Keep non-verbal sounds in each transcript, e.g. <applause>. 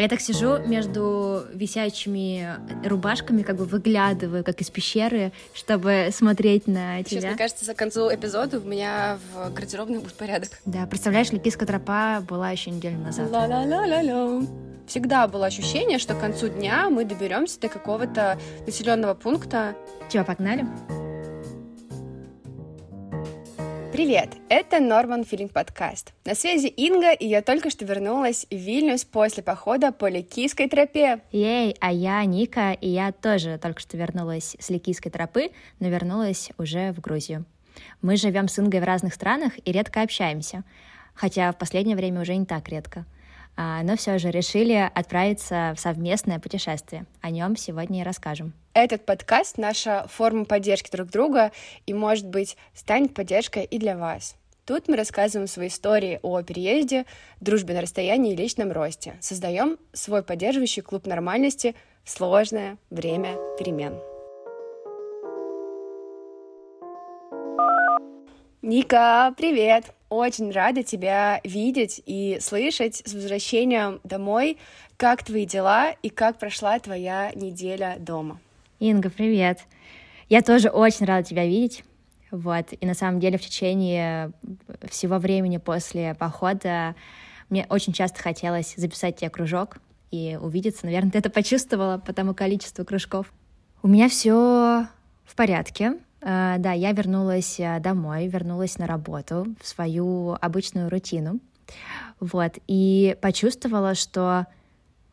Я так сижу между висячими рубашками, как бы выглядываю, как из пещеры, чтобы смотреть на тебя. Сейчас, мне кажется, за концу эпизода у меня в гардеробной будет порядок. Да, представляешь, Ликийская тропа была еще неделю назад. Ла-ла-ла-ла-ла. Всегда было ощущение, что к концу дня мы доберемся до какого-то населенного пункта. Чего, погнали? Привет, это Норман Филинг подкаст. На связи Инга, и я только что вернулась в Вильнюс после похода по Ликийской тропе. Ей, а я Ника, и я тоже только что вернулась с Ликийской тропы, но вернулась уже в Грузию. Мы живем с Ингой в разных странах и редко общаемся, хотя в последнее время уже не так редко. А, но все же решили отправиться в совместное путешествие. О нем сегодня и расскажем. Этот подкаст — наша форма поддержки друг друга и, может быть, станет поддержкой и для вас. Тут мы рассказываем свои истории о переезде, дружбе на расстоянии и личном росте. Создаем свой поддерживающий клуб нормальности в сложное время перемен. Ника, привет! Очень рада тебя видеть и слышать с возвращением домой. Как твои дела и как прошла твоя неделя дома? Инга, привет. Я тоже очень рада тебя видеть. Вот. И на самом деле в течение всего времени после похода мне очень часто хотелось записать тебе кружок и увидеться. Наверное, ты это почувствовала по тому количеству кружков. У меня все в порядке. Uh, да, я вернулась э, домой, вернулась на работу, в свою обычную рутину. Вот, и почувствовала, что,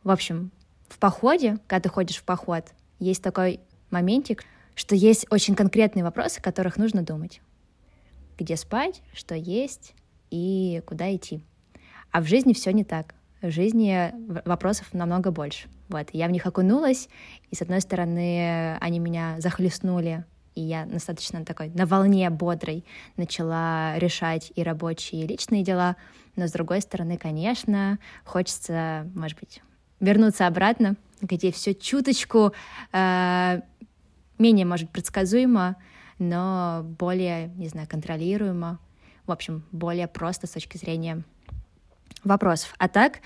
в общем, в походе, когда ты ходишь в поход, есть такой моментик, что есть очень конкретные вопросы, о которых нужно думать. Где спать, что есть и куда идти. А в жизни все не так. В жизни вопросов намного больше. Вот, я в них окунулась, и с одной стороны они меня захлестнули, и я достаточно такой на волне бодрой начала решать и рабочие, и личные дела, но с другой стороны, конечно, хочется, может быть, вернуться обратно, где все чуточку э, менее, может, предсказуемо, но более, не знаю, контролируемо, в общем, более просто с точки зрения вопросов. А так,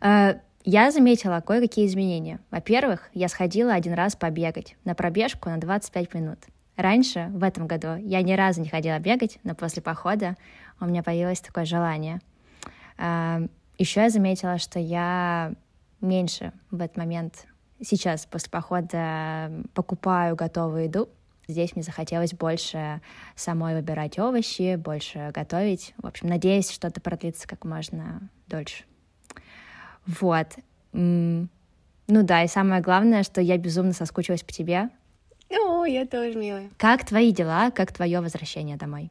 э, я заметила кое-какие изменения. Во-первых, я сходила один раз побегать на пробежку на 25 минут. Раньше, в этом году, я ни разу не ходила бегать, но после похода у меня появилось такое желание. Э, Еще я заметила, что я меньше в этот момент сейчас после похода покупаю готовую еду. Здесь мне захотелось больше самой выбирать овощи, больше готовить. В общем, надеюсь, что это продлится как можно дольше. Вот. Ну да, и самое главное, что я безумно соскучилась по тебе. О, я тоже, милая. Как твои дела, как твое возвращение домой?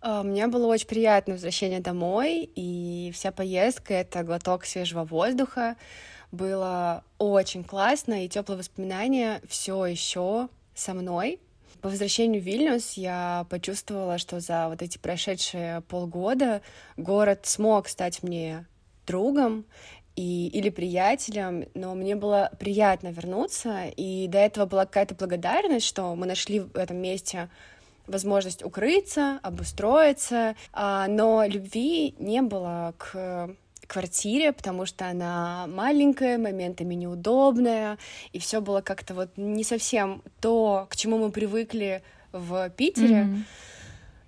А, мне было очень приятное возвращение домой, и вся поездка — это глоток свежего воздуха, было очень классно, и теплые воспоминания все еще со мной. По возвращению в Вильнюс я почувствовала, что за вот эти прошедшие полгода город смог стать мне другом и, или приятелем, но мне было приятно вернуться, и до этого была какая-то благодарность, что мы нашли в этом месте возможность укрыться, обустроиться, а, но любви не было к квартире, потому что она маленькая, моментами неудобная, и все было как-то вот не совсем то, к чему мы привыкли в Питере. Mm-hmm.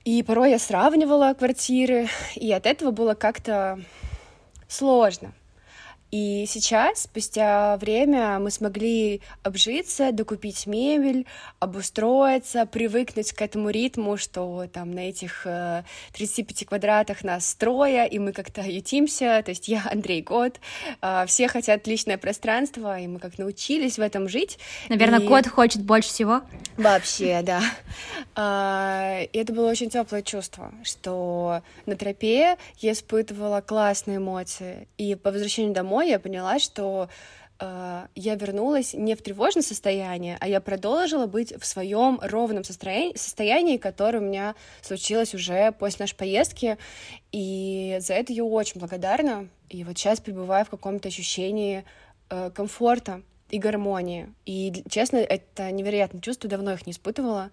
И порой я сравнивала квартиры, и от этого было как-то сложно. И сейчас, спустя время, мы смогли обжиться, докупить мебель, обустроиться, привыкнуть к этому ритму, что там на этих 35 э, квадратах нас строя, и мы как-то ютимся, то есть я Андрей Год, э, все хотят личное пространство, и мы как научились в этом жить. Наверное, и... кот хочет больше всего? Вообще, да. А, и это было очень теплое чувство, что на тропе я испытывала классные эмоции, и по возвращению домой домой, я поняла, что э, я вернулась не в тревожное состояние, а я продолжила быть в своем ровном состоянии, состоянии, которое у меня случилось уже после нашей поездки, и за это я очень благодарна. И вот сейчас пребываю в каком-то ощущении э, комфорта и гармонии. И, честно, это невероятное чувство, давно их не испытывала.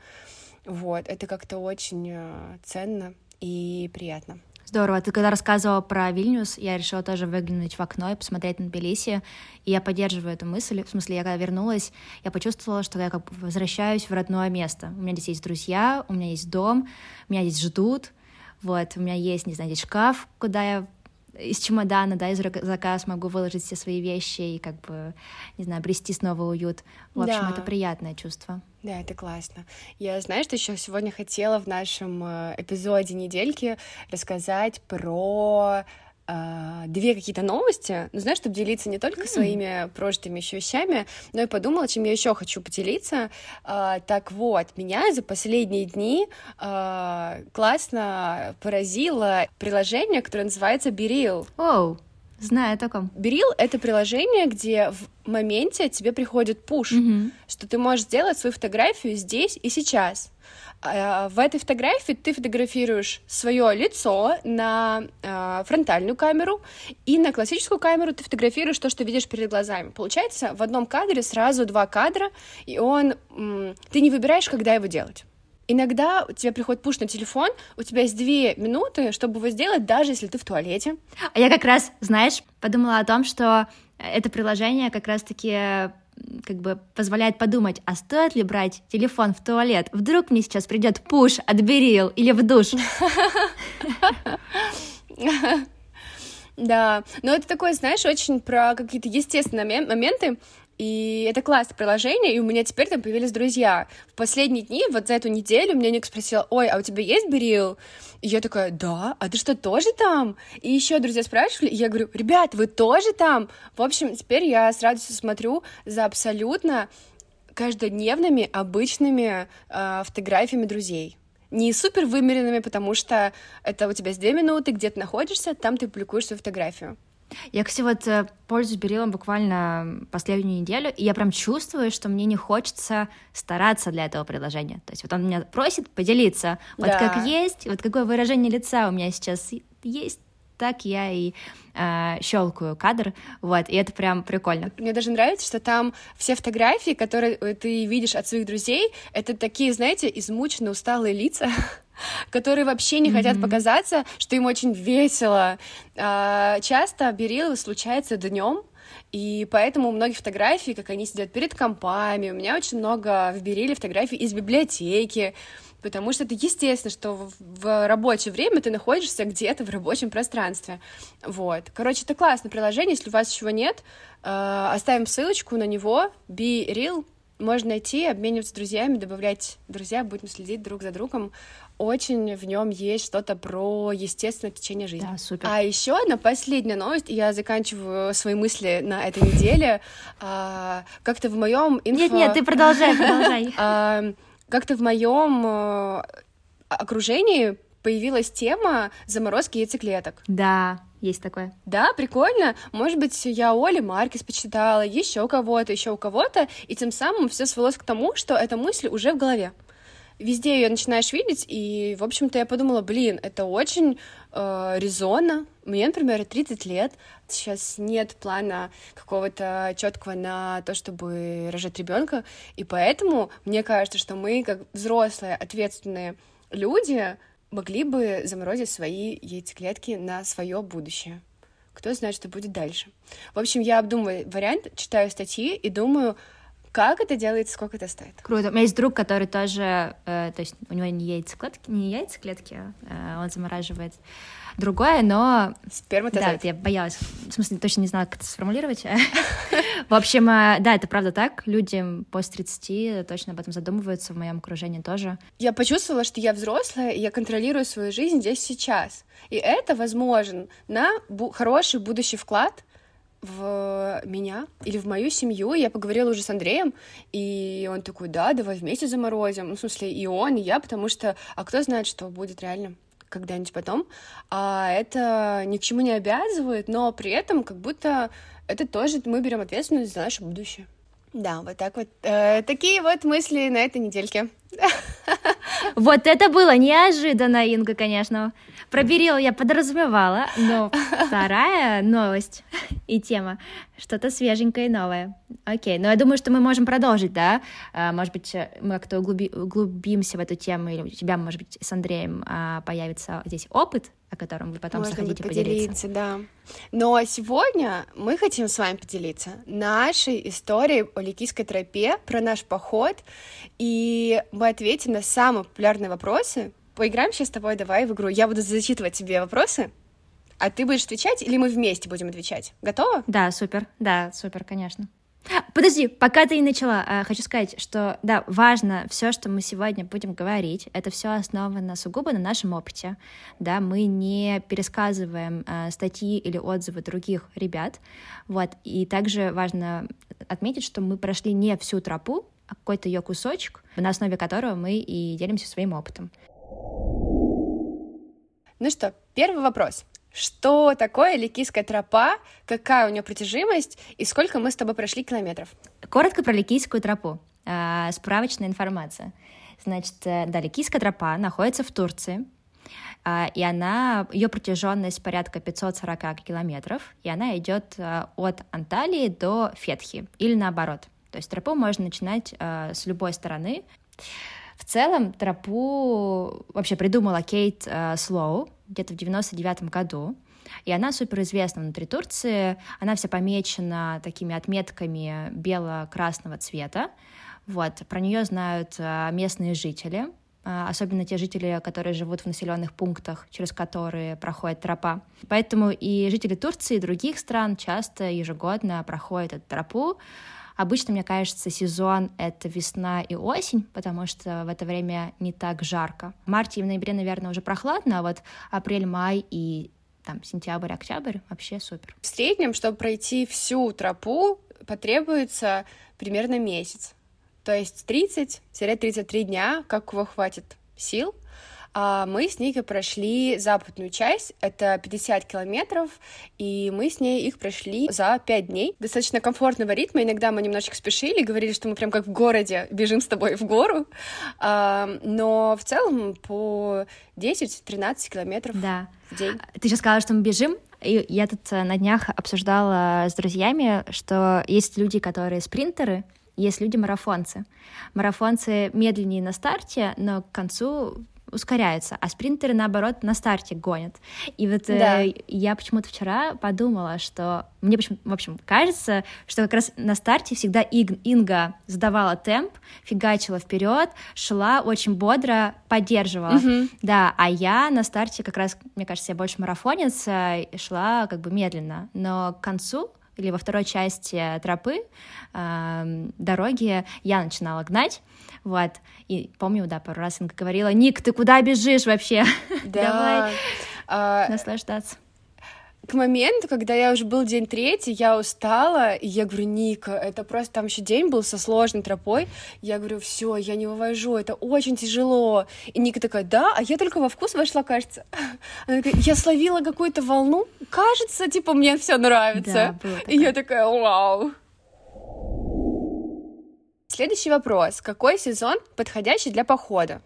Вот, это как-то очень э, ценно и приятно. Здорово. Ты когда рассказывала про Вильнюс, я решила тоже выглянуть в окно и посмотреть на Тбилиси. И я поддерживаю эту мысль. В смысле, я когда вернулась, я почувствовала, что я как бы возвращаюсь в родное место. У меня здесь есть друзья, у меня есть дом, меня здесь ждут. Вот, у меня есть, не знаю, здесь шкаф, куда я из чемодана, да, из заказ могу выложить все свои вещи и как бы, не знаю, обрести снова уют. В общем, да. это приятное чувство. Да, это классно. Я, знаешь, что еще сегодня хотела в нашем э, эпизоде недельки рассказать про две какие-то новости, ну, знаешь, чтобы делиться не только mm-hmm. своими прожитыми еще вещами, но и подумала, чем я еще хочу поделиться. Uh, так вот, меня за последние дни uh, классно поразило приложение, которое называется Берил. Оу, oh. Знаю о таком. Берил — это приложение, где в моменте тебе приходит пуш, mm-hmm. что ты можешь сделать свою фотографию здесь и сейчас. А, в этой фотографии ты фотографируешь свое лицо на э, фронтальную камеру, и на классическую камеру ты фотографируешь то, что видишь перед глазами. Получается, в одном кадре сразу два кадра, и он... Ты не выбираешь, когда его делать. Иногда у тебя приходит пуш на телефон, у тебя есть две минуты, чтобы его сделать, даже если ты в туалете. А я как раз, знаешь, подумала о том, что это приложение как раз-таки как бы позволяет подумать, а стоит ли брать телефон в туалет? Вдруг мне сейчас придет пуш от Берил или в душ? <laughs> Да, но это такое, знаешь, очень про какие-то естественные моменты, и это классное приложение, и у меня теперь там появились друзья. В последние дни, вот за эту неделю, меня Ник спросил, ой, а у тебя есть Берил? И я такая, да, а ты что, тоже там? И еще друзья спрашивали, и я говорю, ребят, вы тоже там? В общем, теперь я с радостью смотрю за абсолютно каждодневными, обычными э, фотографиями друзей. Не супер вымеренными, потому что это у тебя с две минуты, где ты находишься, там ты публикуешь свою фотографию. Я, кстати, вот э, пользуюсь Берилом буквально последнюю неделю, и я прям чувствую, что мне не хочется стараться для этого приложения. То есть вот он меня просит поделиться, вот да. как есть, вот какое выражение лица у меня сейчас есть, так я и э, щелкаю кадр, вот, и это прям прикольно. Мне даже нравится, что там все фотографии, которые ты видишь от своих друзей, это такие, знаете, измученные, усталые лица, <laughs> которые вообще не mm-hmm. хотят показаться, что им очень весело. А, часто берилы случается днем, и поэтому у многих фотографий, как они сидят перед компами, у меня очень много в Бериле фотографий из библиотеки, потому что это естественно, что в рабочее время ты находишься где-то в рабочем пространстве. Вот. Короче, это классное приложение, если у вас еще нет, э, оставим ссылочку на него, Be Real, можно найти, обмениваться друзьями, добавлять друзья, будем следить друг за другом очень в нем есть что-то про естественное течение жизни. Да, супер. А еще одна последняя новость, я заканчиваю свои мысли на этой неделе. А, как-то в моем инфо... Нет, нет, ты продолжай, продолжай. <laughs> А, как-то в моем э, окружении появилась тема заморозки яйцеклеток. Да, есть такое. Да, прикольно. Может быть, я Оли Маркис почитала, еще кого-то, еще у кого-то, и тем самым все свелось к тому, что эта мысль уже в голове везде ее начинаешь видеть, и, в общем-то, я подумала, блин, это очень э, резонно. Мне, например, 30 лет, сейчас нет плана какого-то четкого на то, чтобы рожать ребенка, и поэтому мне кажется, что мы, как взрослые, ответственные люди, могли бы заморозить свои яйцеклетки на свое будущее. Кто знает, что будет дальше. В общем, я обдумываю вариант, читаю статьи и думаю, как это делается, сколько это стоит? Круто. У меня есть друг, который тоже, э, то есть у него не яйцеклетки, не яйцеклетки, э, он замораживает другое, но... Сперматозоид. Да, я боялась, в смысле, точно не знала, как это сформулировать. <laughs> В общем, э, да, это правда так. Люди после 30 точно об этом задумываются, в моем окружении тоже. Я почувствовала, что я взрослая, и я контролирую свою жизнь здесь сейчас. И это возможен на хороший будущий вклад — в меня или в мою семью. Я поговорила уже с Андреем, и он такой, да, давай вместе заморозим. Ну, в смысле, и он, и я, потому что, а кто знает, что будет реально когда-нибудь потом. А это ни к чему не обязывает, но при этом как будто это тоже мы берем ответственность за наше будущее. Да, вот так вот. Э, такие вот мысли на этой недельке. Вот это было неожиданно, Инга, конечно. Про Берил я подразумевала, но <laughs> вторая новость и тема что-то свеженькое и новое. Окей, но я думаю, что мы можем продолжить, да? А, может быть, мы как-то углуби, углубимся в эту тему, или у тебя, может быть, с Андреем а, появится здесь опыт о котором вы потом Можно захотите поделиться. поделиться. да. Но сегодня мы хотим с вами поделиться нашей историей о Ликийской тропе, про наш поход, и мы ответим на самые популярные вопросы. Поиграем сейчас с тобой, давай в игру. Я буду зачитывать тебе вопросы, а ты будешь отвечать, или мы вместе будем отвечать? Готова? Да, супер, да, супер, конечно. Подожди, пока ты не начала, а, хочу сказать, что да, важно все, что мы сегодня будем говорить, это все основано сугубо на нашем опыте. Да, мы не пересказываем э, статьи или отзывы других ребят. Вот. И также важно отметить, что мы прошли не всю тропу, а какой-то ее кусочек, на основе которого мы и делимся своим опытом. Ну что, первый вопрос. Что такое Ликийская тропа, какая у нее протяжимость и сколько мы с тобой прошли километров? Коротко про Ликийскую тропу. А, справочная информация. Значит, э, да, Ликийская тропа находится в Турции, а, и она, ее протяженность порядка 540 километров, и она идет э, от Анталии до Фетхи, или наоборот. То есть тропу можно начинать э, с любой стороны. В целом тропу вообще придумала Кейт Слоу, где-то в 99 году, и она суперизвестна внутри Турции, она вся помечена такими отметками бело-красного цвета, вот, про нее знают а, местные жители, а, особенно те жители, которые живут в населенных пунктах, через которые проходит тропа. Поэтому и жители Турции и других стран часто ежегодно проходят эту тропу, Обычно, мне кажется, сезон — это весна и осень, потому что в это время не так жарко. В марте и в ноябре, наверное, уже прохладно, а вот апрель, май и там сентябрь, октябрь вообще супер. В среднем, чтобы пройти всю тропу, потребуется примерно месяц. То есть 30-33 дня, как вас хватит сил, мы с Никой прошли западную часть, это 50 километров, и мы с ней их прошли за 5 дней. Достаточно комфортного ритма, иногда мы немножечко спешили, говорили, что мы прям как в городе бежим с тобой в гору, а, но в целом по 10-13 километров да. в день. Ты сейчас сказала, что мы бежим, и я тут э, на днях обсуждала с друзьями, что есть люди, которые спринтеры, есть люди-марафонцы. Марафонцы медленнее на старте, но к концу ускоряются, а спринтеры, наоборот, на старте гонят. И вот э, да. э, я почему-то вчера подумала, что мне, почему, в общем, кажется, что как раз на старте всегда Иг, Инга сдавала темп, фигачила вперед, шла очень бодро, поддерживала. Угу. Да, а я на старте как раз, мне кажется, я больше марафонец, шла как бы медленно. Но к концу или во второй части тропы э, дороги я начинала гнать, вот, и помню, да, пару раз Инга говорила, Ник, ты куда бежишь вообще? Да. <laughs> Давай а... наслаждаться к моменту, когда я уже был день третий, я устала, и я говорю, Ника, это просто там еще день был со сложной тропой. Я говорю, все, я не вывожу, это очень тяжело. И Ника такая, да, а я только во вкус вошла, кажется. <laughs> Она такая, я словила какую-то волну, кажется, типа, мне все нравится. Да, и я такая, вау. Следующий вопрос. Какой сезон подходящий для похода?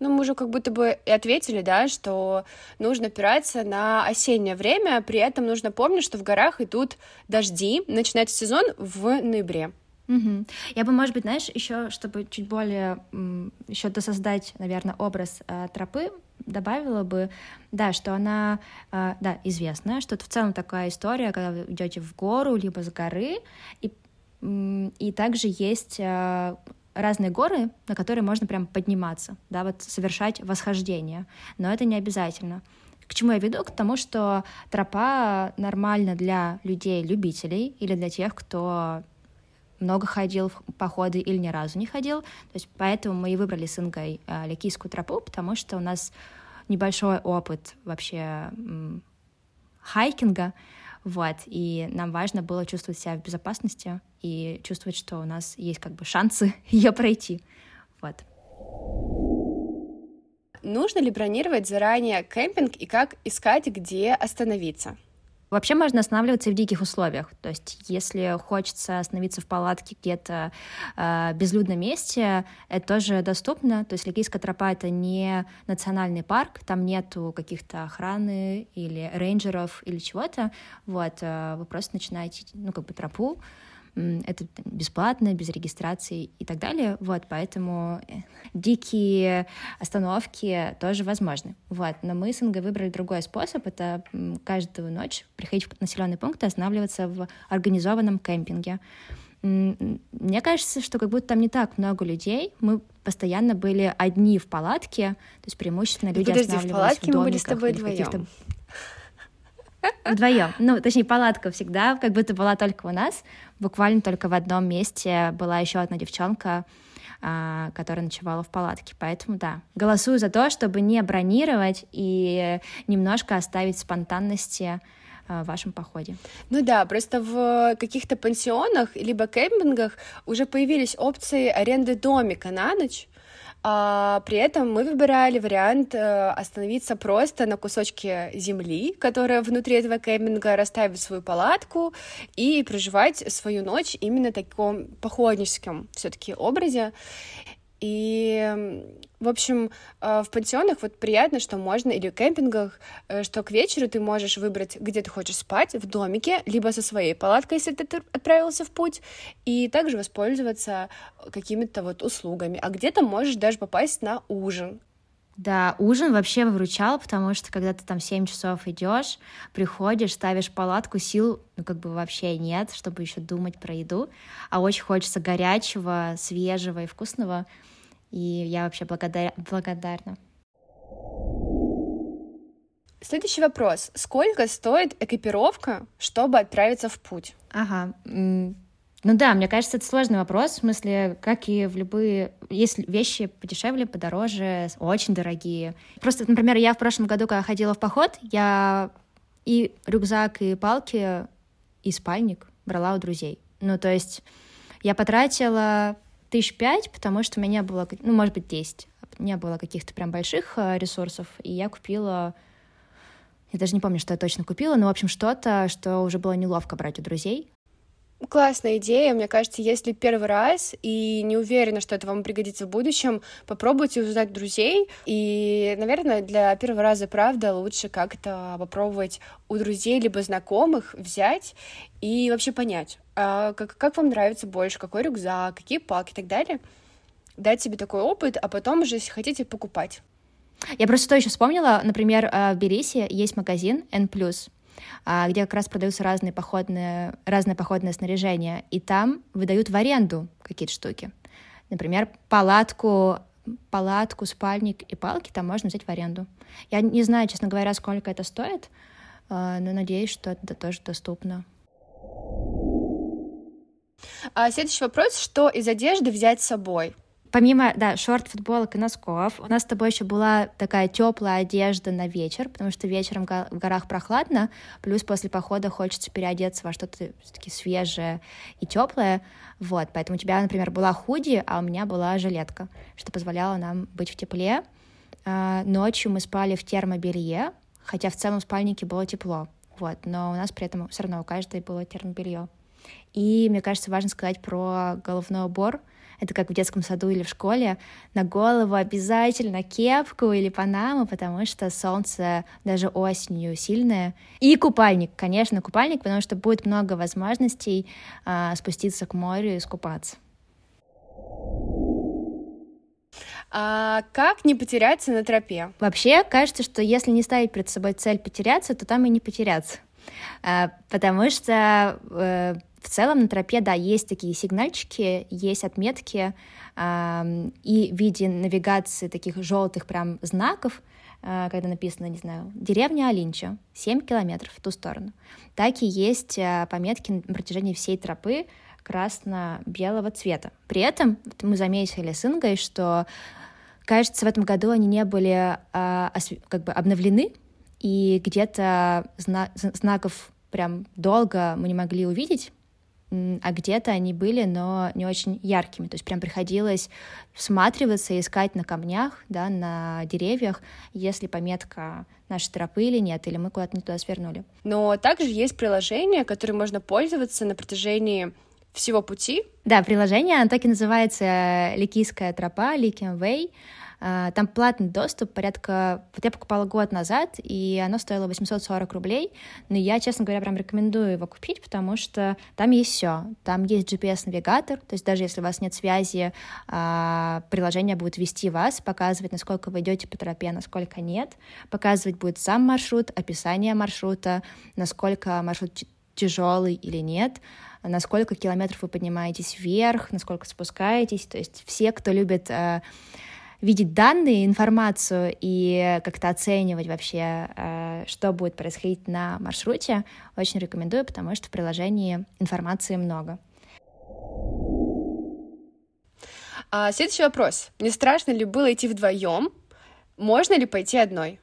Ну, мы уже как будто бы и ответили, да, что нужно опираться на осеннее время, при этом нужно помнить, что в горах идут дожди, начинается сезон в ноябре. Угу. Я бы, может быть, знаешь, еще, чтобы чуть более еще досоздать, наверное, образ э, тропы, добавила бы, да, что она, э, да, известная, что это в целом такая история, когда вы идете в гору, либо с горы, и и также есть э, разные горы, на которые можно прям подниматься, да, вот совершать восхождение, но это не обязательно. К чему я веду? К тому, что тропа нормальна для людей-любителей или для тех, кто много ходил в походы или ни разу не ходил. То есть поэтому мы и выбрали с Ингой э, Ликийскую тропу, потому что у нас небольшой опыт вообще хайкинга, вот, и нам важно было чувствовать себя в безопасности и чувствовать, что у нас есть как бы шансы <laughs> ее пройти, вот. Нужно ли бронировать заранее кемпинг и как искать, где остановиться? Вообще можно останавливаться и в диких условиях. То есть, если хочется остановиться в палатке где-то э, безлюдном месте, это тоже доступно. То есть Ликийская тропа — это не национальный парк, там нету каких-то охраны или рейнджеров или чего-то. Вот, э, вы просто начинаете, ну, как бы тропу, это бесплатно, без регистрации и так далее, вот, поэтому э, дикие остановки тоже возможны, вот, но мы с Ингой выбрали другой способ, это каждую ночь приходить в населенный пункт и останавливаться в организованном кемпинге, мне кажется, что как будто там не так много людей. Мы постоянно были одни в палатке, то есть преимущественно люди Подожди, останавливались в палатке в мы были с тобой вдвоем. Вдвоем. Ну, точнее, палатка всегда как будто была только у нас. Буквально только в одном месте была еще одна девчонка, а, которая ночевала в палатке. Поэтому да, голосую за то, чтобы не бронировать и немножко оставить спонтанности а, в вашем походе. Ну да, просто в каких-то пансионах либо кемпингах уже появились опции аренды домика на ночь, а при этом мы выбирали вариант э, остановиться просто на кусочке земли, которая внутри этого кемпинга, расставить свою палатку и проживать свою ночь именно в таком походническом все-таки образе. И, в общем, э, в пансионах вот приятно, что можно, или в кемпингах, э, что к вечеру ты можешь выбрать, где ты хочешь спать, в домике, либо со своей палаткой, если ты отправился в путь, и также воспользоваться какими-то вот услугами. А где-то можешь даже попасть на ужин. Да, ужин вообще выручал, потому что когда ты там 7 часов идешь, приходишь, ставишь палатку, сил, ну, как бы вообще нет, чтобы еще думать про еду, а очень хочется горячего, свежего и вкусного, и я вообще благодар... благодарна. Следующий вопрос. Сколько стоит экипировка, чтобы отправиться в путь? Ага. Ну да, мне кажется, это сложный вопрос, в смысле, как и в любые... Есть вещи подешевле, подороже, очень дорогие. Просто, например, я в прошлом году, когда ходила в поход, я и рюкзак, и палки, и спальник брала у друзей. Ну, то есть я потратила тысяч пять, потому что у меня не было, ну, может быть, десять. Не было каких-то прям больших э, ресурсов, и я купила я даже не помню, что я точно купила, но, в общем, что-то, что уже было неловко брать у друзей. Классная идея, мне кажется, если первый раз и не уверена, что это вам пригодится в будущем, попробуйте узнать друзей. И, наверное, для первого раза, правда, лучше как-то попробовать у друзей либо знакомых взять и вообще понять, а как, как вам нравится больше, какой рюкзак, какие палки и так далее. Дать себе такой опыт, а потом уже, если хотите, покупать. Я просто что еще вспомнила, например, э, в Берисе есть магазин N+, а, где как раз продаются разные походные, разное походное снаряжение, и там выдают в аренду какие-то штуки. Например, палатку, палатку, спальник и палки там можно взять в аренду. Я не знаю, честно говоря, сколько это стоит, а, но надеюсь, что это тоже доступно. А следующий вопрос, что из одежды взять с собой? Помимо, да, шорт, футболок и носков, у нас с тобой еще была такая теплая одежда на вечер, потому что вечером в горах прохладно, плюс после похода хочется переодеться во что-то все-таки свежее и теплое. Вот, поэтому у тебя, например, была худи, а у меня была жилетка, что позволяло нам быть в тепле. А, ночью мы спали в термобелье, хотя в целом в спальнике было тепло. Вот, но у нас при этом все равно у каждой было термобелье. И мне кажется, важно сказать про головной убор — это как в детском саду или в школе, на голову обязательно кепку или панаму, потому что солнце даже осенью сильное. И купальник, конечно, купальник, потому что будет много возможностей а, спуститься к морю и искупаться. А как не потеряться на тропе? Вообще, кажется, что если не ставить перед собой цель потеряться, то там и не потеряться. А, потому что э, в целом на тропе, да, есть такие сигнальчики, есть отметки, э, и в виде навигации таких желтых прям знаков, э, когда написано, не знаю, деревня Алинча, 7 километров в ту сторону. Так и есть э, пометки на протяжении всей тропы красно-белого цвета. При этом мы заметили с Ингой, что, кажется, в этом году они не были э, как бы обновлены, и где-то зна знаков прям долго мы не могли увидеть, а где-то они были, но не очень яркими. То есть прям приходилось всматриваться, искать на камнях, да, на деревьях, если пометка нашей тропы или нет, или мы куда-то не туда свернули. Но также есть приложение, которым можно пользоваться на протяжении всего пути. Да, приложение, оно так и называется «Ликийская тропа», «Ликин Way». А, там платный доступ, порядка... Вот я покупала год назад, и оно стоило 840 рублей, но я, честно говоря, прям рекомендую его купить, потому что там есть все. Там есть GPS-навигатор, то есть даже если у вас нет связи, а, приложение будет вести вас, показывать, насколько вы идете по тропе, насколько нет, показывать будет сам маршрут, описание маршрута, насколько маршрут тяжелый или нет, насколько километров вы поднимаетесь вверх, насколько спускаетесь. То есть все, кто любит э, видеть данные, информацию и как-то оценивать вообще, э, что будет происходить на маршруте, очень рекомендую, потому что в приложении информации много. А, следующий вопрос. Не страшно ли было идти вдвоем? Можно ли пойти одной?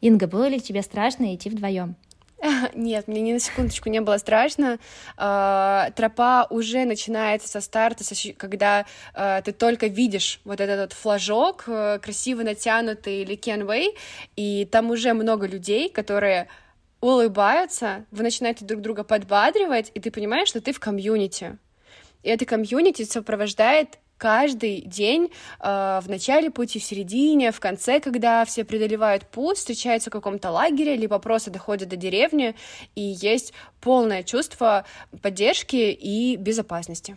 Инга, было ли тебе страшно идти вдвоем? <laughs> Нет, мне ни на секундочку не было страшно. А, тропа уже начинается со старта, когда а, ты только видишь вот этот вот флажок, э, красиво натянутый или Кенвей, и там уже много людей, которые улыбаются, вы начинаете друг друга подбадривать, и ты понимаешь, что ты в комьюнити. И это комьюнити сопровождает каждый день э, в начале пути, в середине, в конце, когда все преодолевают путь, встречаются в каком-то лагере, либо просто доходят до деревни, и есть полное чувство поддержки и безопасности.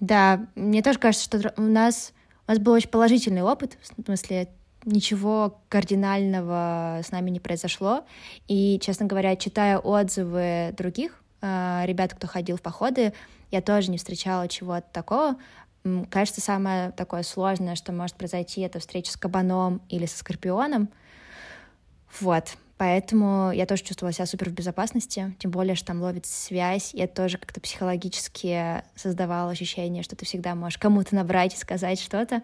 Да, мне тоже кажется, что у нас, у нас был очень положительный опыт, в смысле, ничего кардинального с нами не произошло. И, честно говоря, читая отзывы других э, ребят, кто ходил в походы, я тоже не встречала чего-то такого. Кажется, самое такое сложное, что может произойти, это встреча с кабаном или со скорпионом. Вот. Поэтому я тоже чувствовала себя супер в безопасности, тем более, что там ловит связь, это тоже как-то психологически создавало ощущение, что ты всегда можешь кому-то набрать и сказать что-то.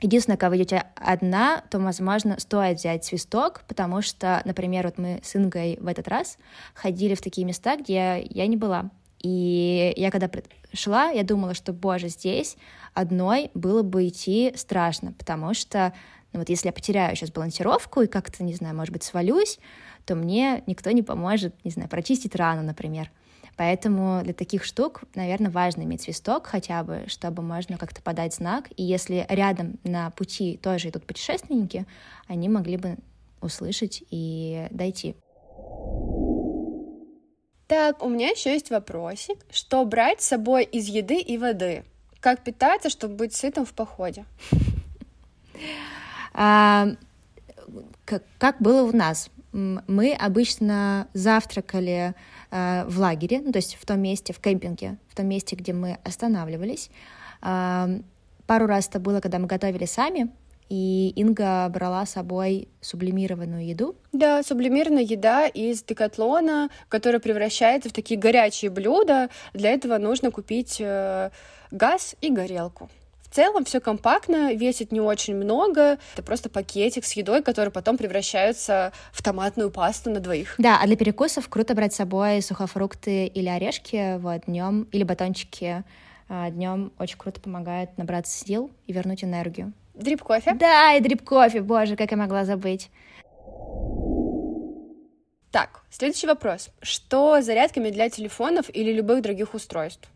Единственное, когда вы идете одна, то, возможно, стоит взять свисток, потому что, например, вот мы с Ингой в этот раз ходили в такие места, где я не была. И я когда шла, я думала, что, боже, здесь одной было бы идти страшно, потому что, ну вот если я потеряю сейчас балансировку и как-то, не знаю, может быть, свалюсь, то мне никто не поможет, не знаю, прочистить рану, например. Поэтому для таких штук, наверное, важно иметь свисток хотя бы, чтобы можно как-то подать знак. И если рядом на пути тоже идут путешественники, они могли бы услышать и дойти. Так, у меня еще есть вопросик. Что брать с собой из еды и воды? Как питаться, чтобы быть сытым в походе? <laughs> А, как, было у нас? Мы обычно завтракали а, в лагере, ну, то есть в том месте, в кемпинге, в том месте, где мы останавливались. А, пару раз это было, когда мы готовили сами, и Инга брала с собой сублимированную еду. Да, сублимированная еда из декатлона, которая превращается в такие горячие блюда. Для этого нужно купить э, газ и горелку. В целом все компактно, весит не очень много. Это просто пакетик с едой, который потом превращается в томатную пасту на двоих. Да, а для перекусов круто брать с собой сухофрукты или орешки вот, днем, или батончики. А, днем очень круто помогает набраться сил и вернуть энергию. Дрип-кофе? Да, и дрип-кофе, боже, как я могла забыть. Так, следующий вопрос. Что с зарядками для телефонов или любых других устройств?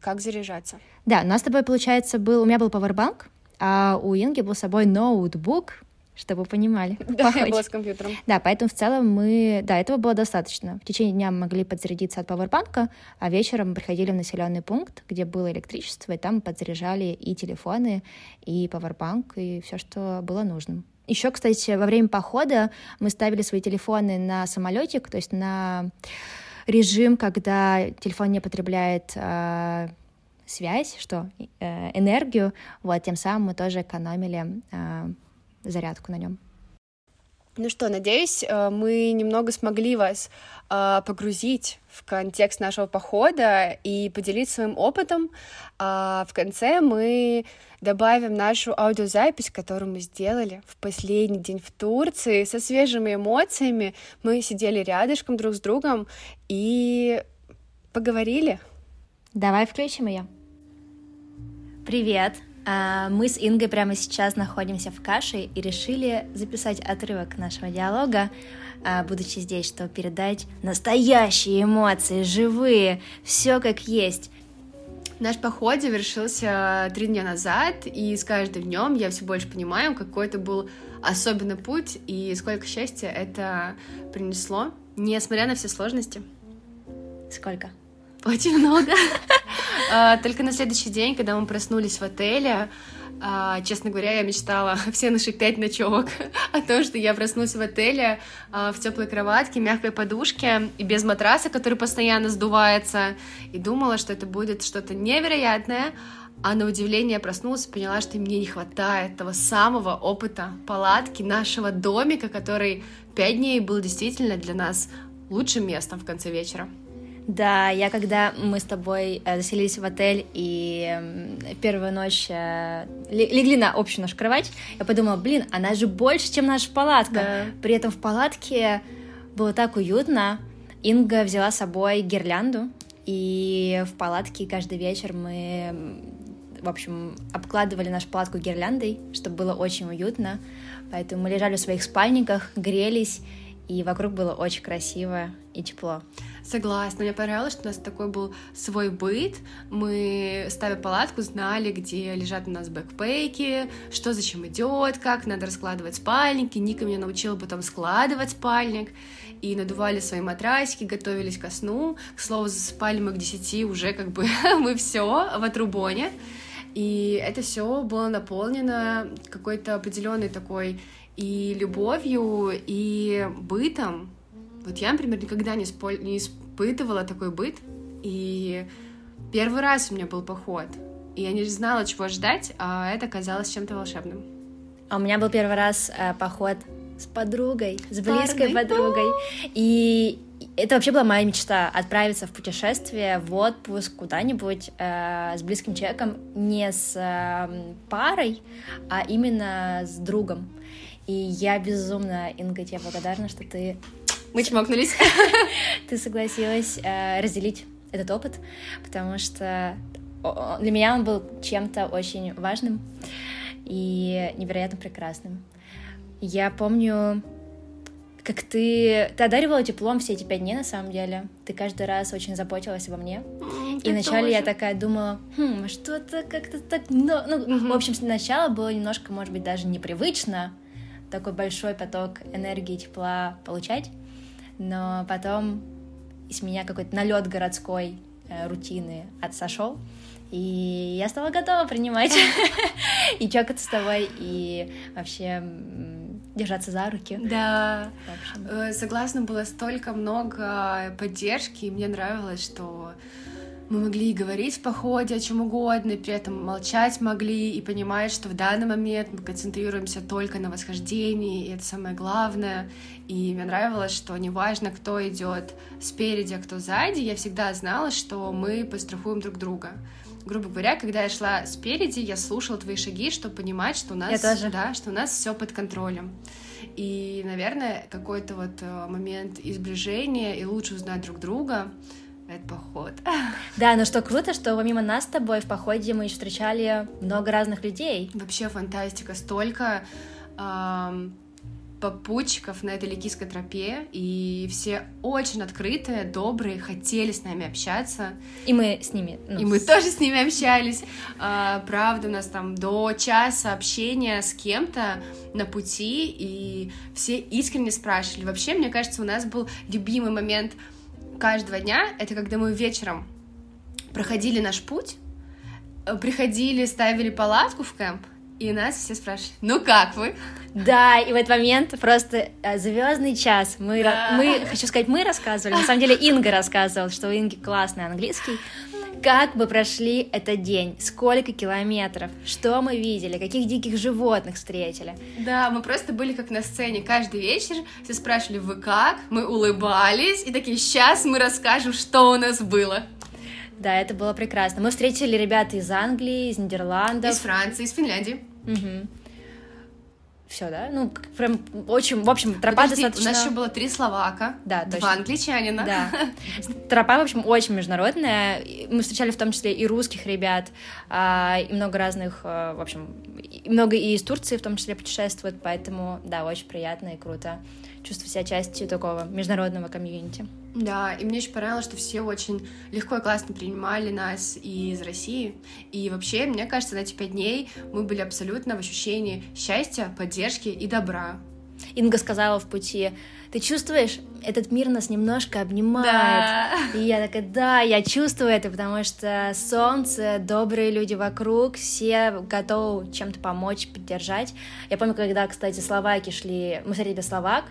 Как заряжаться? Да, у нас с тобой, получается, был... У меня был пауэрбанк, а у Инги был с собой ноутбук, чтобы понимали. <laughs> Да, я была с компьютером. Да, поэтому в целом мы... Да, этого было достаточно. В течение дня мы могли подзарядиться от пауэрбанка, а вечером мы приходили в населенный пункт, где было электричество, и там подзаряжали и телефоны, и пауэрбанк, и все, что было нужным. Еще, кстати, во время похода мы ставили свои телефоны на самолетик, то есть на режим, когда телефон не потребляет э, связь, что э, энергию, вот тем самым мы тоже экономили э, зарядку на нем. Ну что, надеюсь, э, мы немного смогли вас э, погрузить в контекст нашего похода и поделиться своим опытом. А в конце мы добавим нашу аудиозапись, которую мы сделали в последний день в Турции со свежими эмоциями. Мы сидели рядышком друг с другом и поговорили. Давай включим ее. Привет! А, мы с Ингой прямо сейчас находимся в каше и решили записать отрывок нашего диалога, а, будучи здесь, чтобы передать настоящие эмоции, живые, все как есть. Наш поход завершился три дня назад, и с каждым днем я все больше понимаю, какой это был особенный путь и сколько счастья это принесло, несмотря на все сложности. Сколько? Очень много. <laughs> А, только на следующий день, когда мы проснулись в отеле, а, честно говоря, я мечтала <laughs> все наши пять ночевок <laughs> о том, что я проснусь в отеле а, в теплой кроватке, мягкой подушке и без матраса, который постоянно сдувается, и думала, что это будет что-то невероятное, а на удивление я проснулась и поняла, что мне не хватает того самого опыта палатки, нашего домика, который пять дней был действительно для нас лучшим местом в конце вечера. Да, я когда мы с тобой э, заселились в отель и первую ночь э, легли на общую нашу кровать, я подумала, блин, она же больше, чем наша палатка. Да. При этом в палатке было так уютно. Инга взяла с собой гирлянду, и в палатке каждый вечер мы, в общем, обкладывали нашу палатку гирляндой, чтобы было очень уютно. Поэтому мы лежали в своих спальниках, грелись, и вокруг было очень красиво и тепло. Согласна, мне понравилось, что у нас такой был свой быт. Мы, ставя палатку, знали, где лежат у нас бэкпейки, что зачем идет, как надо раскладывать спальники. Ника меня научила потом складывать спальник. И надували свои матрасики, готовились ко сну. К слову, засыпали мы к десяти уже как бы <laughs> мы все в отрубоне. И это все было наполнено какой-то определенной такой и любовью, и бытом. Вот я, например, никогда не, спо... не испытывала такой быт, и первый раз у меня был поход, и я не знала, чего ждать, а это казалось чем-то волшебным. А у меня был первый раз э, поход с подругой, с близкой Парной. подругой, и это вообще была моя мечта отправиться в путешествие, в отпуск куда-нибудь э, с близким человеком, не с э, парой, а именно с другом. И я безумно, Инга, тебе благодарна, что ты... Мы чмокнулись. <laughs> Ты согласилась э, разделить этот опыт, потому что для меня он был чем-то очень важным и невероятно прекрасным. Я помню, как ты... Ты одаривала теплом все эти пять дней, на самом деле. Ты каждый раз очень заботилась обо мне. Mm, и вначале тоже. я такая думала, хм, что-то как-то так... Ну, ну mm-hmm. в общем, сначала было немножко, может быть, даже непривычно, такой большой поток энергии, тепла получать, но потом из меня какой-то налет городской э, рутины отсошел, и я стала готова принимать <laughs> и чокаться с тобой, и вообще держаться за руки. Да, э, согласна, было столько много поддержки, и мне нравилось, что мы могли говорить в походе о чем угодно, и при этом молчать могли, и понимать, что в данный момент мы концентрируемся только на восхождении, и это самое главное. И мне нравилось, что неважно, кто идет спереди, а кто сзади, я всегда знала, что мы пострахуем друг друга грубо говоря, когда я шла спереди, я слушала твои шаги, чтобы понимать, что у нас, да, что у нас все под контролем. И, наверное, какой-то вот э, момент изближения и лучше узнать друг друга это поход. <laughs> Да, но что круто, что помимо нас с тобой в походе мы еще встречали много разных людей. Вообще фантастика, столько эм, попутчиков на этой ликийской тропе, и все очень открытые, добрые, хотели с нами общаться. И мы с ними. Ну, и мы с... тоже с ними общались. А, правда, у нас там до часа общения с кем-то на пути, и все искренне спрашивали. Вообще, мне кажется, у нас был любимый момент — каждого дня, это когда мы вечером проходили наш путь, э, приходили, ставили палатку в кемп, и нас все спрашивали, ну как вы? Да, и в этот момент просто э, звездный час. Мы, да. мы, хочу сказать, мы рассказывали. На самом деле Инга рассказывала, что у Инги классный английский. Как бы прошли этот день? Сколько километров? Что мы видели? Каких диких животных встретили? Да, мы просто были как на сцене каждый вечер. Все спрашивали, вы как? Мы улыбались и такие, сейчас мы расскажем, что у нас было. Да, это было прекрасно. Мы встретили ребят из Англии, из Нидерландов. Из Франции, из Финляндии. Угу все, да? Ну, прям очень, в общем, тропа Подожди, достаточно... у нас еще было три словака, да, точно. два англичанина. Да. Тропа, в общем, очень международная. Мы встречали в том числе и русских ребят, а, и много разных, а, в общем, много и из Турции в том числе путешествуют, поэтому, да, очень приятно и круто чувствовать себя частью такого международного комьюнити. Да, и мне очень понравилось, что все очень легко и классно принимали нас из России. И вообще, мне кажется, на эти пять дней мы были абсолютно в ощущении счастья, поддержки и добра. Инга сказала в пути, ты чувствуешь, этот мир нас немножко обнимает. Да. И я такая, да, я чувствую это, потому что солнце, добрые люди вокруг, все готовы чем-то помочь, поддержать. Я помню, когда, кстати, словаки шли, мы смотрели Словак,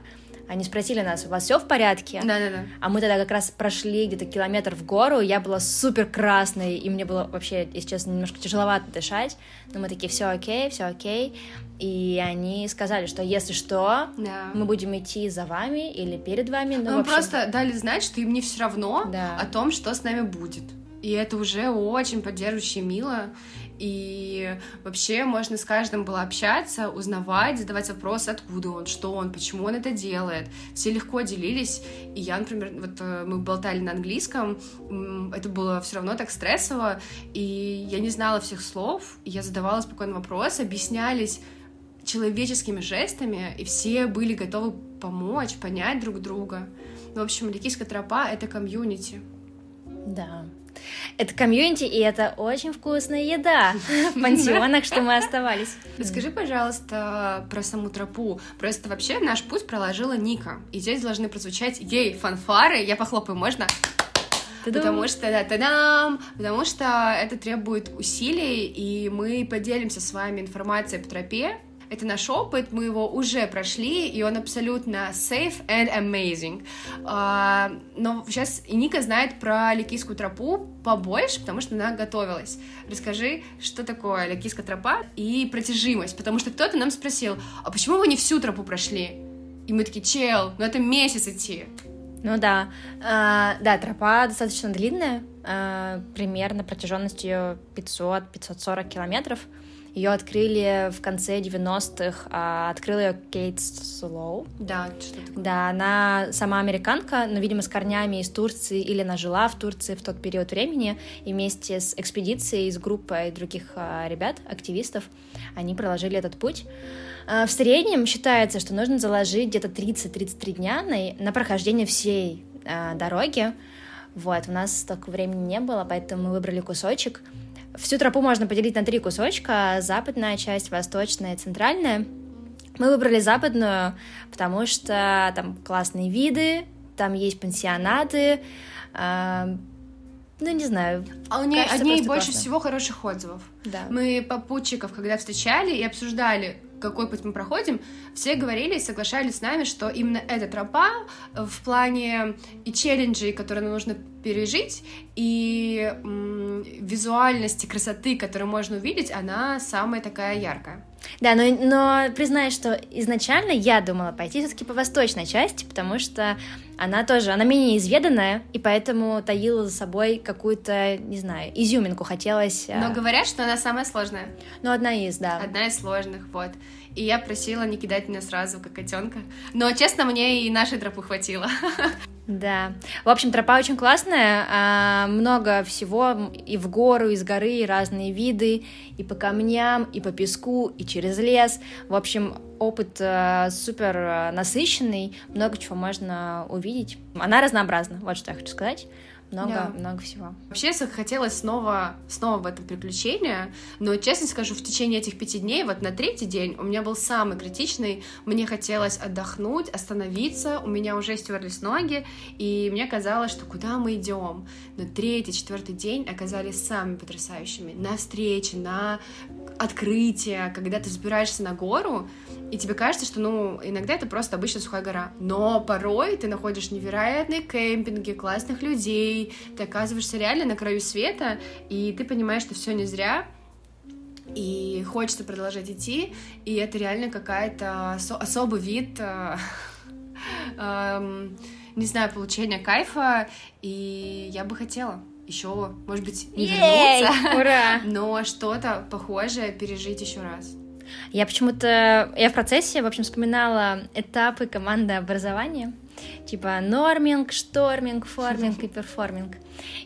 они спросили нас, у вас все в порядке? Да, да, да. А мы тогда как раз прошли где-то километр в гору, я была супер красной, и мне было вообще, если честно, немножко тяжеловато дышать. Но мы такие, все окей, все окей. И они сказали, что если что, да. мы будем идти за вами или перед вами. Ну, мы общем... просто дали знать, что им не все равно да. о том, что с нами будет. И это уже очень поддерживающе мило. И вообще можно с каждым было общаться, узнавать, задавать вопросы, откуда он, что он, почему он это делает. Все легко делились. И я, например, вот э, мы болтали на английском, это было все равно так стрессово, и я не знала всех слов, я задавала спокойно вопросы, объяснялись человеческими жестами, и все были готовы помочь, понять друг друга. Ну, в общем, Ликийская тропа — это комьюнити. Да, это комьюнити, и это очень вкусная еда в пансионах, что мы оставались. Расскажи, пожалуйста, про саму тропу. Просто вообще наш путь проложила Ника. И здесь должны прозвучать ей фанфары. Я похлопаю, можно? Потому что, да, тадам, потому что это требует усилий, и мы поделимся с вами информацией по тропе, это наш опыт, мы его уже прошли, и он абсолютно safe and amazing. А, но сейчас Ника знает про Ликийскую тропу побольше, потому что она готовилась. Расскажи, что такое Ликийская тропа и протяжимость, потому что кто-то нам спросил, а почему вы не всю тропу прошли? И мы такие, чел, ну это месяц идти. Ну да, а, да, тропа достаточно длинная, а, примерно протяженностью 500-540 километров. Ее открыли в конце 90-х, а открыл ее Кейт Слоу. Да, что такое? Да, она сама американка, но, видимо, с корнями из Турции, или она жила в Турции в тот период времени, и вместе с экспедицией, с группой других а, ребят, активистов, они проложили этот путь. А, в среднем считается, что нужно заложить где-то 30-33 дня на, на прохождение всей а, дороги. Вот, у нас столько времени не было, поэтому мы выбрали кусочек — Всю тропу можно поделить на три кусочка, западная часть, восточная и центральная. Мы выбрали западную, потому что там классные виды, там есть пансионаты, э, ну, не знаю. А у нее, о ней больше классно. всего хороших отзывов. Да. Мы попутчиков, когда встречали и обсуждали, какой путь мы проходим, все говорили и соглашались с нами, что именно эта тропа в плане и челленджей, которые нам нужно пережить, и м, визуальности, красоты, которую можно увидеть, она самая такая яркая. Да, но, но признаю, что изначально я думала пойти все-таки по восточной части, потому что она тоже, она менее изведанная, и поэтому таила за собой какую-то, не знаю, изюминку хотелось. Но а... говорят, что она самая сложная. Ну, одна из, да. Одна из сложных, вот. И я просила не кидать меня сразу, как котенка. Но, честно, мне и нашей тропы хватило. <laughs> Да. В общем, тропа очень классная, а, много всего и в гору, и с горы, и разные виды, и по камням, и по песку, и через лес. В общем, опыт а, супер а, насыщенный, много чего можно увидеть. Она разнообразна, вот что я хочу сказать много, да. много всего. Вообще хотелось снова, снова в этом приключение, но, честно скажу, в течение этих пяти дней, вот на третий день у меня был самый критичный, мне хотелось отдохнуть, остановиться, у меня уже стерлись ноги, и мне казалось, что куда мы идем. Но третий, четвертый день оказались самыми потрясающими. На встрече, на открытие, когда ты взбираешься на гору, и тебе кажется, что, ну, иногда это просто обычная сухая гора, но порой ты находишь невероятные кемпинги, классных людей, ты оказываешься реально на краю света, и ты понимаешь, что все не зря, и хочется продолжать идти, и это реально какая-то осо- особый вид, э, <laughs> э, не знаю, получения кайфа, и я бы хотела еще, может быть, не вернуться, ура! <laughs> но что-то похожее пережить еще раз. Я почему-то, я в процессе, в общем, вспоминала этапы командообразования, типа norming, storming, forming и performing.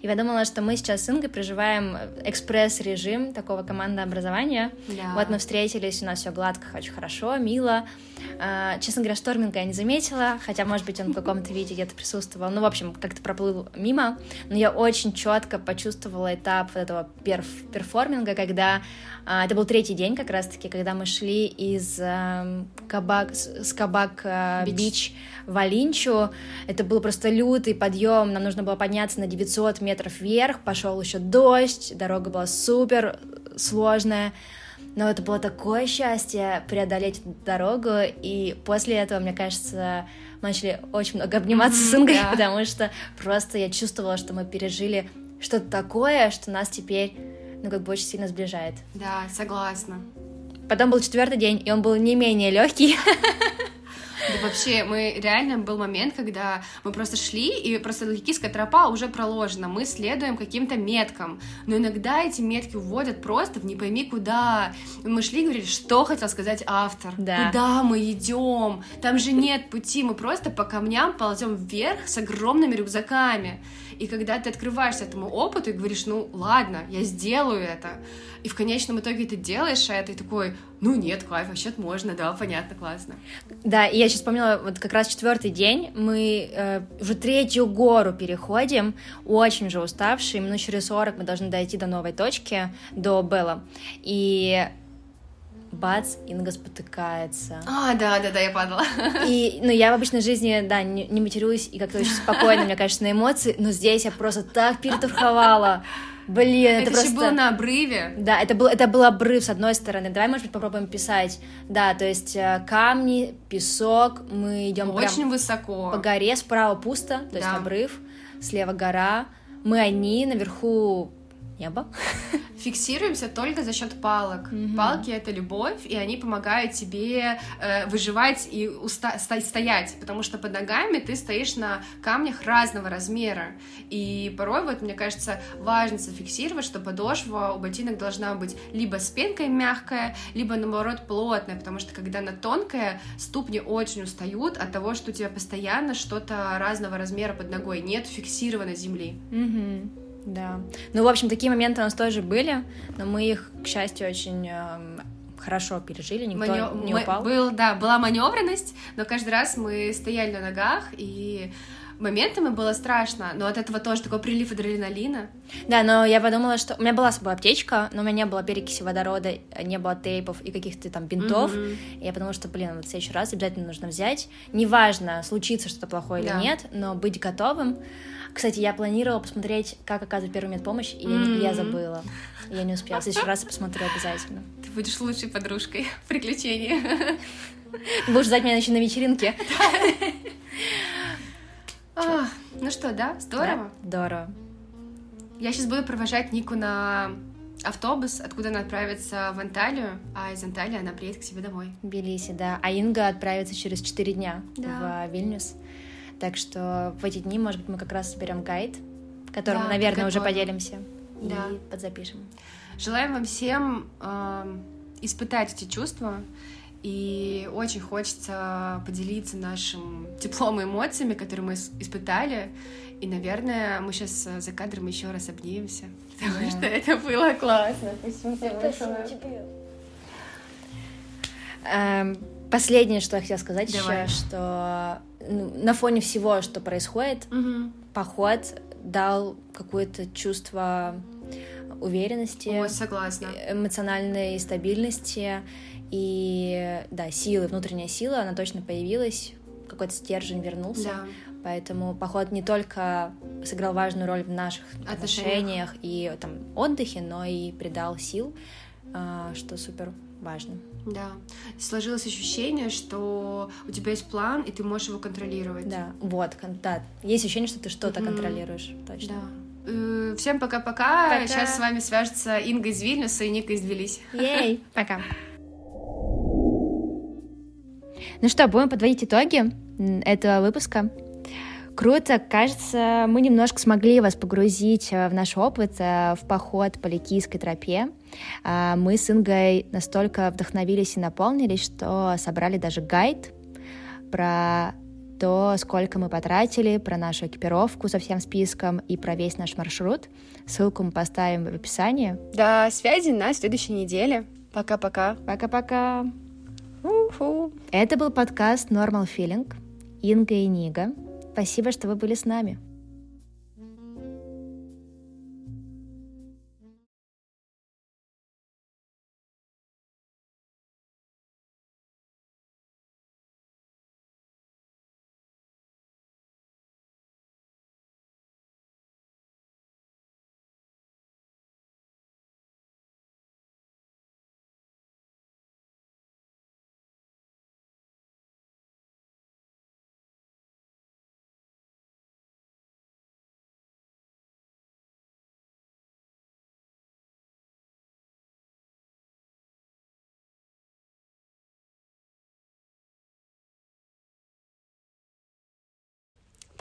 И я думала, что мы сейчас с Ингой проживаем экспресс-режим такого командообразования. Да. Вот мы встретились, у нас все гладко, очень хорошо, мило. А, честно говоря, шторминга я не заметила, хотя, может быть, он в каком-то виде где-то присутствовал. Ну, в общем, как-то проплыл мимо. Но я очень четко почувствовала этап вот этого перф перформинга, когда а, это был третий день как раз-таки, когда мы шли из э, Кабак, с Кабак э, Бич в Алинчу. Это был просто лютый подъем, нам нужно было подняться на 900 метров вверх, пошел еще дождь, дорога была супер сложная. Но это было такое счастье преодолеть эту дорогу, и после этого, мне кажется, мы начали очень много обниматься mm-hmm, с Ингой, да. потому что просто я чувствовала, что мы пережили что-то такое, что нас теперь, ну, как бы очень сильно сближает. Да, согласна. Потом был четвертый день, и он был не менее легкий. <laughs> Да вообще, мы реально был момент, когда мы просто шли, и просто Ликийская тропа уже проложена, мы следуем каким-то меткам, но иногда эти метки уводят просто в не пойми куда. Мы шли и говорили, что хотел сказать автор, да. куда мы идем, там же нет пути, мы просто по камням ползем вверх с огромными рюкзаками. И когда ты открываешься этому опыту и говоришь, ну ладно, я сделаю это, и в конечном итоге ты делаешь это, и такой, ну нет, кайф, вообще можно, да, понятно, классно. Да, и я сейчас вспомнила, вот как раз четвертый день, мы э, уже третью гору переходим, очень же уставшие, минут через 40 мы должны дойти до новой точки, до Белла, и бац, Инга спотыкается. А, да, да, да, я падала. И, ну, я в обычной жизни, да, не, не матерюсь и как-то очень спокойно, мне кажется, на эмоции, но здесь я просто так перетруховала. Блин, это, это просто... было на обрыве. Да, это был, это был обрыв с одной стороны. Давай, может быть, попробуем писать. Да, то есть э, камни, песок, мы идем очень высоко по горе, справа пусто, то да. есть обрыв, слева гора. Мы одни, наверху небо. Фиксируемся только за счет палок. Mm-hmm. Палки это любовь, и они помогают тебе э, выживать и уста- стоять, потому что под ногами ты стоишь на камнях разного размера. И порой, вот мне кажется, важно зафиксировать, что подошва у ботинок должна быть либо с пенкой мягкая, либо наоборот плотная, потому что когда она тонкая, ступни очень устают от того, что у тебя постоянно что-то разного размера под ногой, нет фиксированной земли. Mm-hmm. Да. Ну, в общем, такие моменты у нас тоже были, но мы их, к счастью, очень э, хорошо пережили, никто Манё... не упал. Был, да, была маневренность, но каждый раз мы стояли на ногах, и моментами было страшно, но от этого тоже такой прилив адреналина. Да, но я подумала, что у меня была с собой аптечка, но у меня не было перекиси водорода, не было тейпов и каких-то там бинтов. Mm-hmm. И я подумала, что, блин, вот в следующий раз обязательно нужно взять. Неважно, случится что-то плохое да. или нет, но быть готовым. Кстати, я планировала посмотреть, как оказывать первую медпомощь, и mm-hmm. я забыла. Я не успела. В следующий раз я посмотрю обязательно. Ты будешь лучшей подружкой в приключении. Будешь ждать меня на вечеринке. <laughs> Ну что, да? Здорово? Здорово. Я сейчас буду провожать Нику на автобус, откуда она отправится в Анталию, а из Анталии она приедет к себе домой. В Тбилиси, да. А Инга отправится через 4 дня да. в Вильнюс. Так что в эти дни, может быть, мы как раз соберем гайд, которым да, мы, наверное, уже поделимся да. и подзапишем. Желаем вам всем э, испытать эти чувства. И очень хочется поделиться нашим <laughs> теплом и эмоциями, которые мы испытали. И, наверное, мы сейчас за кадром еще раз обнимемся, <laughs> потому да. что это было классно. Спасибо тебе. Эм, последнее, что я хотела сказать Давай. еще, что на фоне всего, что происходит, угу. поход дал какое-то чувство уверенности, Ой, согласна. эмоциональной стабильности и да, силы, внутренняя сила, она точно появилась, какой-то стержень вернулся. Да. Поэтому поход не только сыграл важную роль в наших отношениях, отношениях и там отдыхе, но и придал сил, а, что супер важно. Да. Сложилось ощущение, что у тебя есть план, и ты можешь его контролировать. Да, вот, да. Есть ощущение, что ты что-то mm-hmm. контролируешь, точно. Да. Э, всем пока-пока. Сейчас с вами свяжется Инга из Вильнюса и Ника из Тбилиси. Ей, <laughs> пока. Ну что, будем подводить итоги этого выпуска. Круто, кажется, мы немножко смогли вас погрузить э, в наш опыт, э, в поход по Ликийской тропе. А, мы с Ингой настолько вдохновились и наполнились, что собрали даже гайд про то, сколько мы потратили, про нашу экипировку со всем списком и про весь наш маршрут. Ссылку мы поставим в описании. До связи на следующей неделе. Пока-пока. Пока-пока. Это был подкаст Normal Feeling. Инга и Нига. Спасибо, что вы были с нами.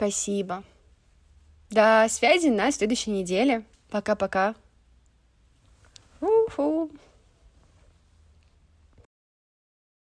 Спасибо. До связи на следующей неделе. Пока-пока. Уху.